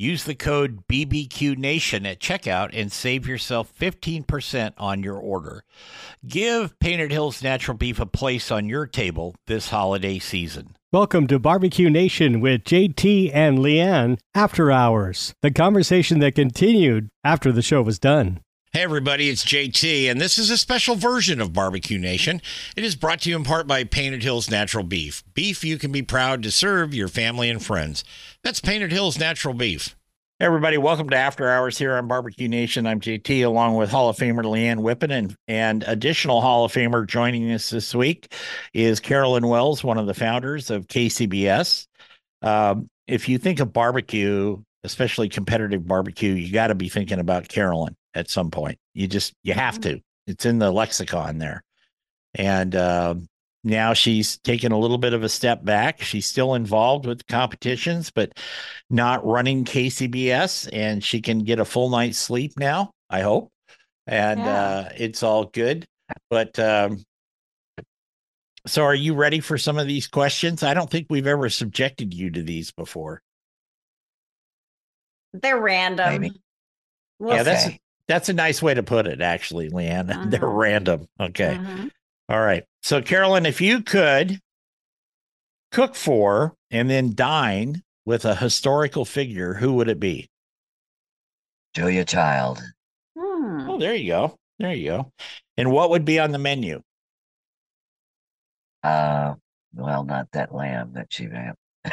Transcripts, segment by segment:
Use the code BBQNation at checkout and save yourself 15% on your order. Give Painted Hills Natural Beef a place on your table this holiday season. Welcome to Barbecue Nation with JT and Leanne After Hours, the conversation that continued after the show was done. Hey, everybody, it's JT, and this is a special version of Barbecue Nation. It is brought to you in part by Painted Hills Natural Beef. Beef you can be proud to serve your family and friends. That's Painted Hills Natural Beef. Hey everybody, welcome to After Hours here on Barbecue Nation. I'm JT along with Hall of Famer Leanne Whippen and, and additional Hall of Famer joining us this week is Carolyn Wells, one of the founders of KCBS. Um, if you think of barbecue, especially competitive barbecue, you got to be thinking about Carolyn at some point. You just, you have mm-hmm. to. It's in the lexicon there. And uh, now she's taken a little bit of a step back. She's still involved with competitions, but not running KCBS, and she can get a full night's sleep now. I hope, and yeah. uh, it's all good. But um, so, are you ready for some of these questions? I don't think we've ever subjected you to these before. They're random. We'll yeah, that's that's a nice way to put it, actually, Leanne. Uh-huh. They're random. Okay. Uh-huh. All right. So, Carolyn, if you could cook for and then dine with a historical figure, who would it be? Julia Child. Hmm. Oh, there you go. There you go. And what would be on the menu? Uh, well, not that lamb that she ran.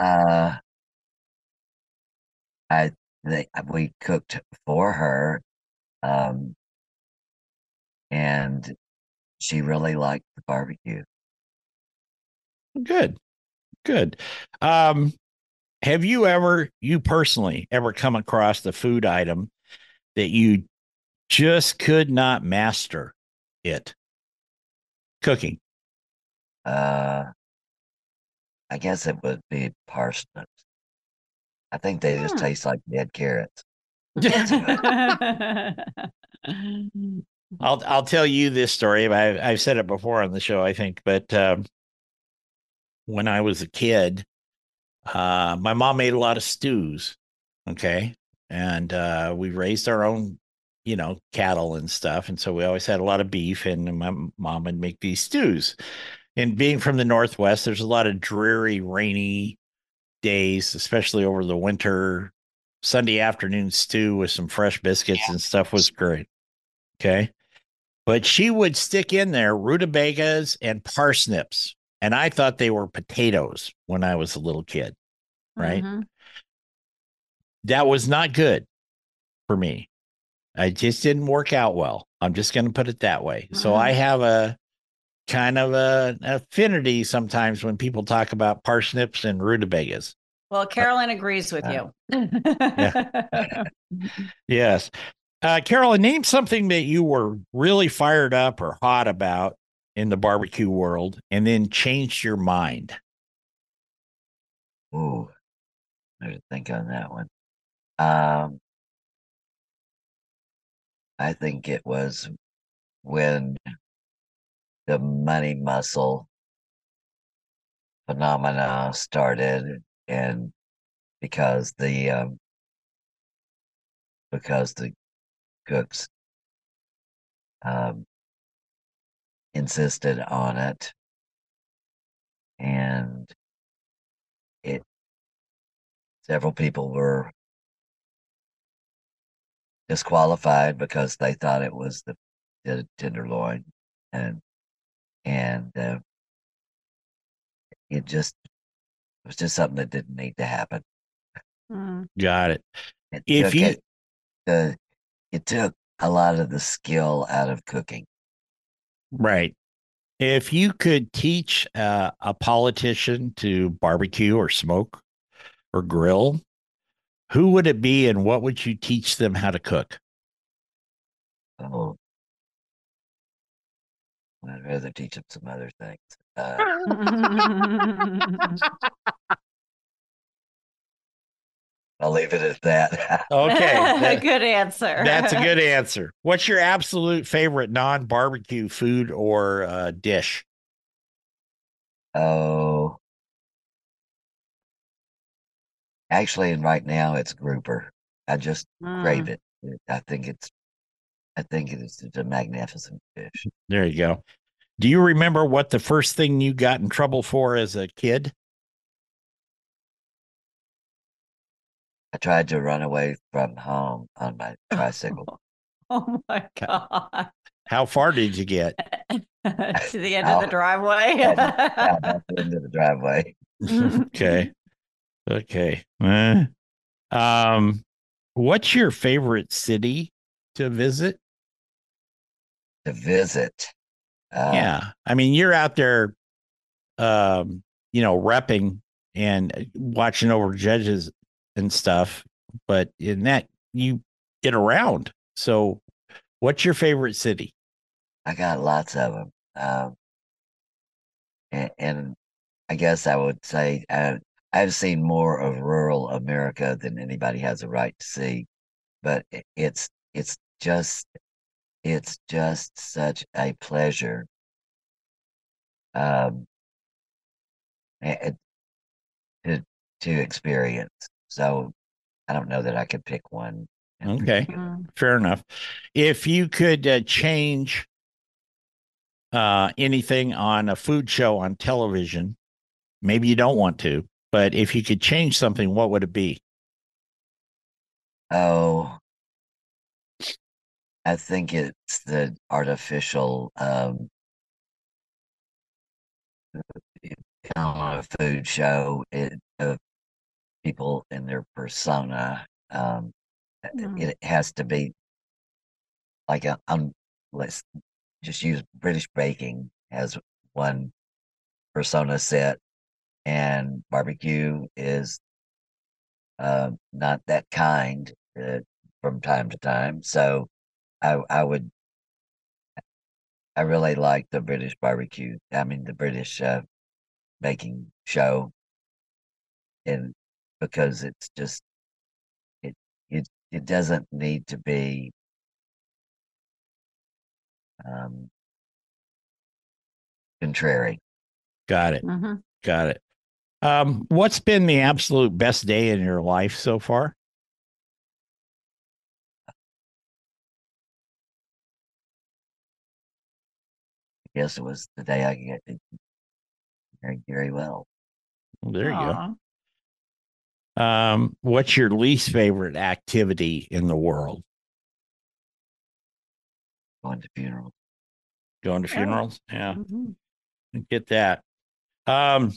uh, I they, we cooked for her um, and she really liked the barbecue. Good, good. Um, have you ever, you personally, ever come across the food item that you just could not master it? Cooking. Uh, I guess it would be parsnips. I think they just hmm. taste like dead carrots. I'll I'll tell you this story. I, I've said it before on the show, I think, but um, when I was a kid, uh, my mom made a lot of stews. Okay, and uh, we raised our own, you know, cattle and stuff, and so we always had a lot of beef. And my mom would make these stews. And being from the northwest, there's a lot of dreary, rainy days, especially over the winter. Sunday afternoon stew with some fresh biscuits yeah. and stuff was great. Okay but she would stick in there rutabagas and parsnips. And I thought they were potatoes when I was a little kid, right? Mm-hmm. That was not good for me. I just didn't work out well. I'm just going to put it that way. Mm-hmm. So I mm-hmm. have a kind of a affinity sometimes when people talk about parsnips and rutabagas. Well, Carolyn agrees with uh, you. yes. Uh, Carolyn, name something that you were really fired up or hot about in the barbecue world and then changed your mind. Ooh, I think on that one. Um, I think it was when the money muscle phenomena started and because the um, because the cooks um, insisted on it, and it several people were disqualified because they thought it was the, the tenderloin, and and uh, it just it was just something that didn't need to happen. Mm. Got it. it if you it, the it took a lot of the skill out of cooking. Right. If you could teach uh, a politician to barbecue or smoke or grill, who would it be and what would you teach them how to cook? Oh, I'd rather teach them some other things. Uh, I'll leave it at that. Okay. that- good answer. that's a good answer. What's your absolute favorite non barbecue food or uh, dish? oh, actually, and right now it's grouper. I just crave Mm. it. It- I think it's, I think it is just a magnificent fish. There you go. Do you remember what the first thing you got in trouble for as a kid? I tried to run away from home on my tricycle. Oh my god! How far did you get? to the end of the driveway. Yeah, that's the end of the driveway. Okay. Okay. Eh. Um, what's your favorite city to visit? To visit. Uh, yeah. I mean, you're out there, um, you know, repping and uh, watching over judges and stuff, but in that you get around. So, what's your favorite city? I got lots of them. Um, and, and I guess I would say uh, I've seen more of rural America than anybody has a right to see, but it's it's just it's just such a pleasure. Um, to to experience. So I don't know that I could pick one. Okay. particular. Mm. Fair enough. If you could uh, change uh, anything on a food show on television, maybe you don't want to, but if you could change something, what would it be? Oh, I think it's the artificial um on a food show it of people in their persona. Um uh, Mm. it has to be like a um let's just use British baking as one persona set and barbecue is uh, not that kind uh, from time to time. So I I would I really like the British barbecue. I mean the British uh, baking show, and because it's just it it it doesn't need to be um contrary. Got it. Mhm. Got it. Um, what's been the absolute best day in your life so far? I guess it was the day I get to marry Gary Well. Well, there you Aw. go. Um, what's your least favorite activity in the world? Going to funerals. Going to funerals? Yeah. Mhm. Get that. Um,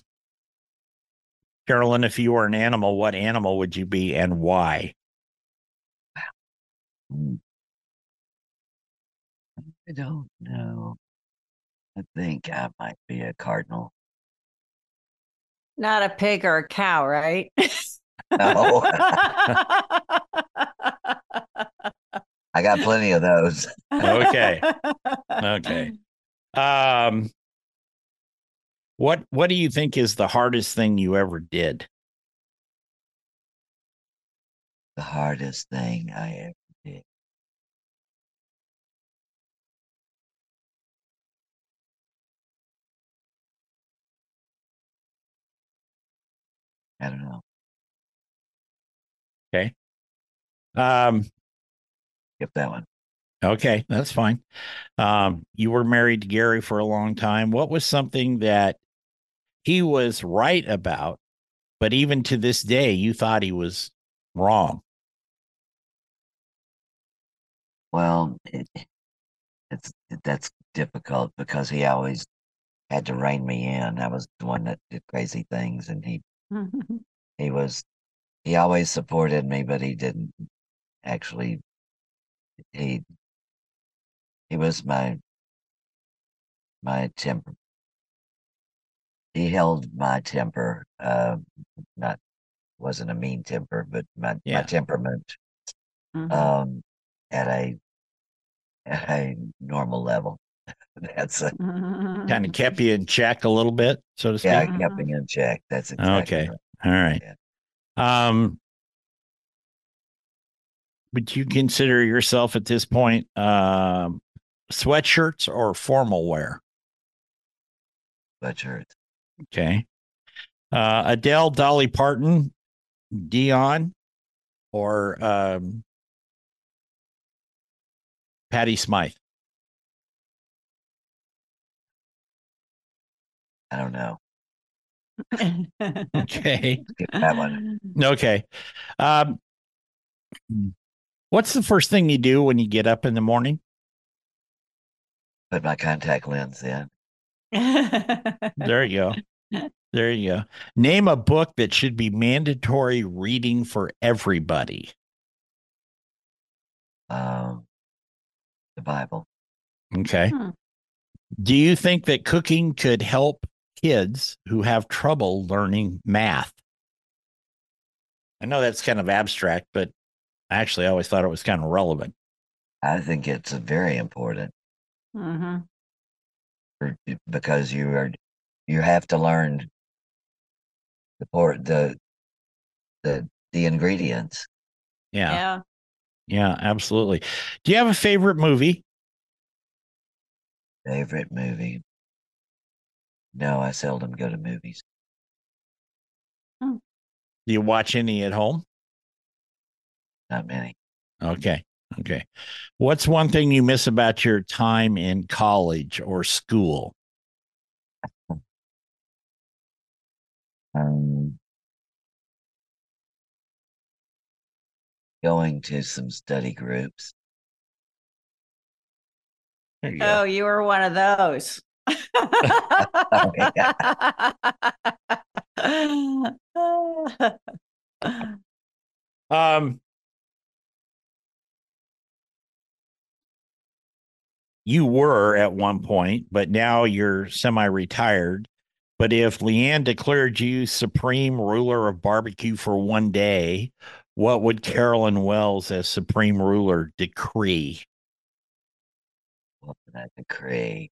Carolyn, if you were an animal, what animal would you be and why? Hmm. I don't know. I think I might be a cardinal. Not a pig or a cow, right? No, I got plenty of those. Okay. Okay. Um, what what do you think is the hardest thing you ever did? The hardest thing I ever did. I don't know. Um, Skip that one. okay, that's fine. Um, you were married to Gary for a long time. What was something that he was right about, but even to this day, you thought he was wrong? Well, it, it's that's difficult because he always had to rein me in. I was the one that did crazy things, and he he was he always supported me, but he didn't actually. He he was my my temper. He held my temper. Uh, not wasn't a mean temper, but my Yeah. my temperament Mhm. um at a at a normal level. That's a, Kind of kept you in check a little bit, so to speak. yeah, I kept me in check. That's exactly Okay. right. All right. Um, would you consider yourself at this point um, sweatshirts or formal wear? Sweatshirts. Okay. Uh, Adele, Dolly Parton, Dion, or um, Patty Smythe? I don't know. Okay. Skip that one. Okay. Um, what's the first thing you do when you get up in the morning? Put my contact lens in. There you go. There you go. Name a book that should be mandatory reading for everybody. Um, the Bible. Okay. Hmm. Do you think that cooking could help kids who have trouble learning math? I know that's kind of abstract, but I actually, I always thought it was kind of relevant. I think it's very important Mhm. for, because you are you have to learn the port the the the ingredients. Yeah. Yeah. Yeah, absolutely. Do you have a favorite movie? Favorite movie? No, I seldom go to movies. Do you watch any at home? Not many. Okay. Okay. What's one thing you miss about your time in college or school? Um, going to some study groups. You. Oh, you were one of those. Um, you were at one point, but now you're semi-retired. But if Leanne declared you supreme ruler of barbecue for one day, what would Carolyn Wells, as supreme ruler, decree? What would I decree?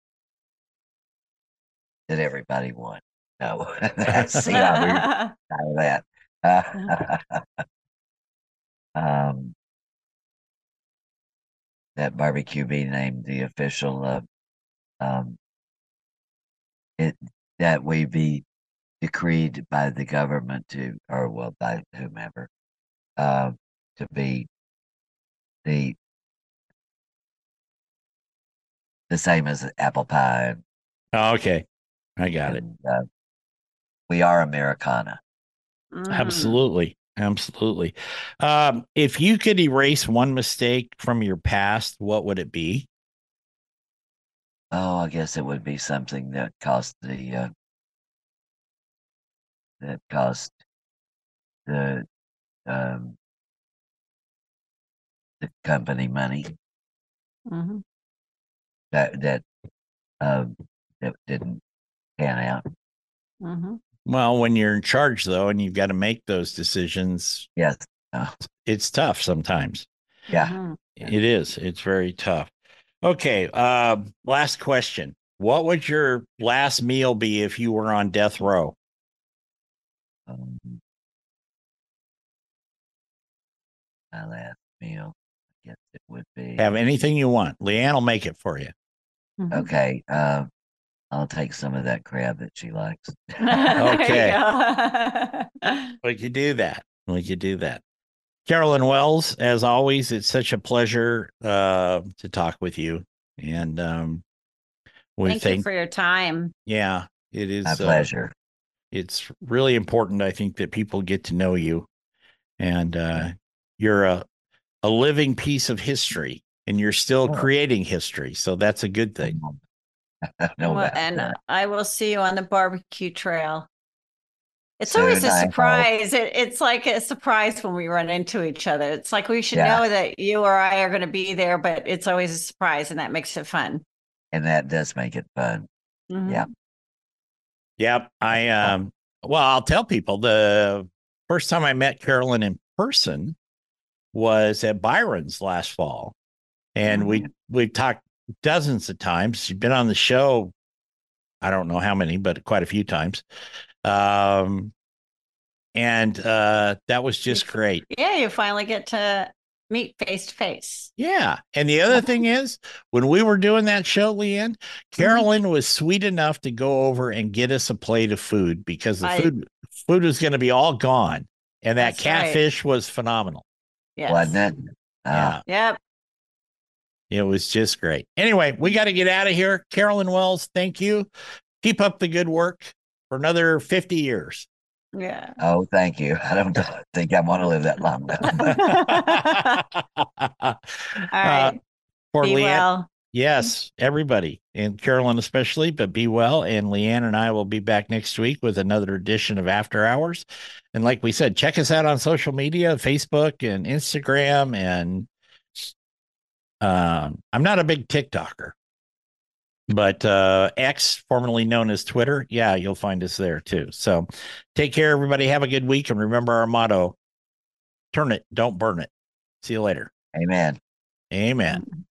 That everybody won. No, see how we that. um, that barbecue be named the official uh, um, it that we be decreed by the government to or well by whomever uh, to be the the same as apple pie and, Oh, okay. I got it. uh, we are Americana. Mhm. Absolutely. Absolutely. Um, if you could erase one mistake from your past, what would it be? Oh, I guess it would be something that cost the uh, that cost the um, the company money Mhm. that that um, that didn't pan out. Mhm. Well, when you're in charge, though, and you've got to make those decisions, Yes, it's tough sometimes. yeah. Mhm. It is. It's very tough. Okay. Uh, last question. What would your last meal be if you were on death row? Um, my last meal, I guess it would be Have anything you want. Leanne will make it for you. Mhm. okay. Uh, I'll take some of that crab that she likes. There you Okay. We could do that. We could do that. Carolyn Wells, as always, it's such a pleasure uh, to talk with you. And um, we Thank think, you for your time. yeah, it is. My uh, pleasure. it's really important i think that people get to know you and uh, you're a, a living piece of history and you're still Oh. creating history so that's a good thing no, Well, about and. I will see you on the barbecue trail. It's always Soon, a I hope. surprise. It, it's like a surprise when we run into each other. It's like we should Yeah. know that you or I are going to be there, but it's always a surprise, and that makes it fun. and that does make it fun. Mhm. Yeah. yep i um well i'll tell people the first time i met carolyn in person was at byron's last fall and we we talked dozens of times. She's been on the show. I don't know how many, but quite a few times. Um, and uh, that was just great. Yeah, you finally get to meet face to face. Yeah. And the other thing is, when we were doing that show, Leanne, Mm-hmm. Carolyn was sweet enough to go over and get us a plate of food because the I- food food was going to be all gone. And that That's right. catfish was phenomenal. Yes. wasn't it? Uh, Yeah. Yep. It was just great. Anyway, we got to get out of here. Carolyn Wells, thank you. Keep up the good work for another 50 years. Yeah. Oh, thank you. I don't think I want to live that long. All All right. Uh, for Be Leanne, well. Yes, everybody, and Carolyn especially, but be well. And Leanne and I will be back next week with another edition of After Hours. And like we said, check us out on social media Facebook and Instagram. And um, I'm not a big TikToker, but uh, X, formerly known as Twitter, yeah, you'll find us there too. So take care, everybody. Have a good week. And remember our motto turn it, don't burn it. See you later. Amen. Amen.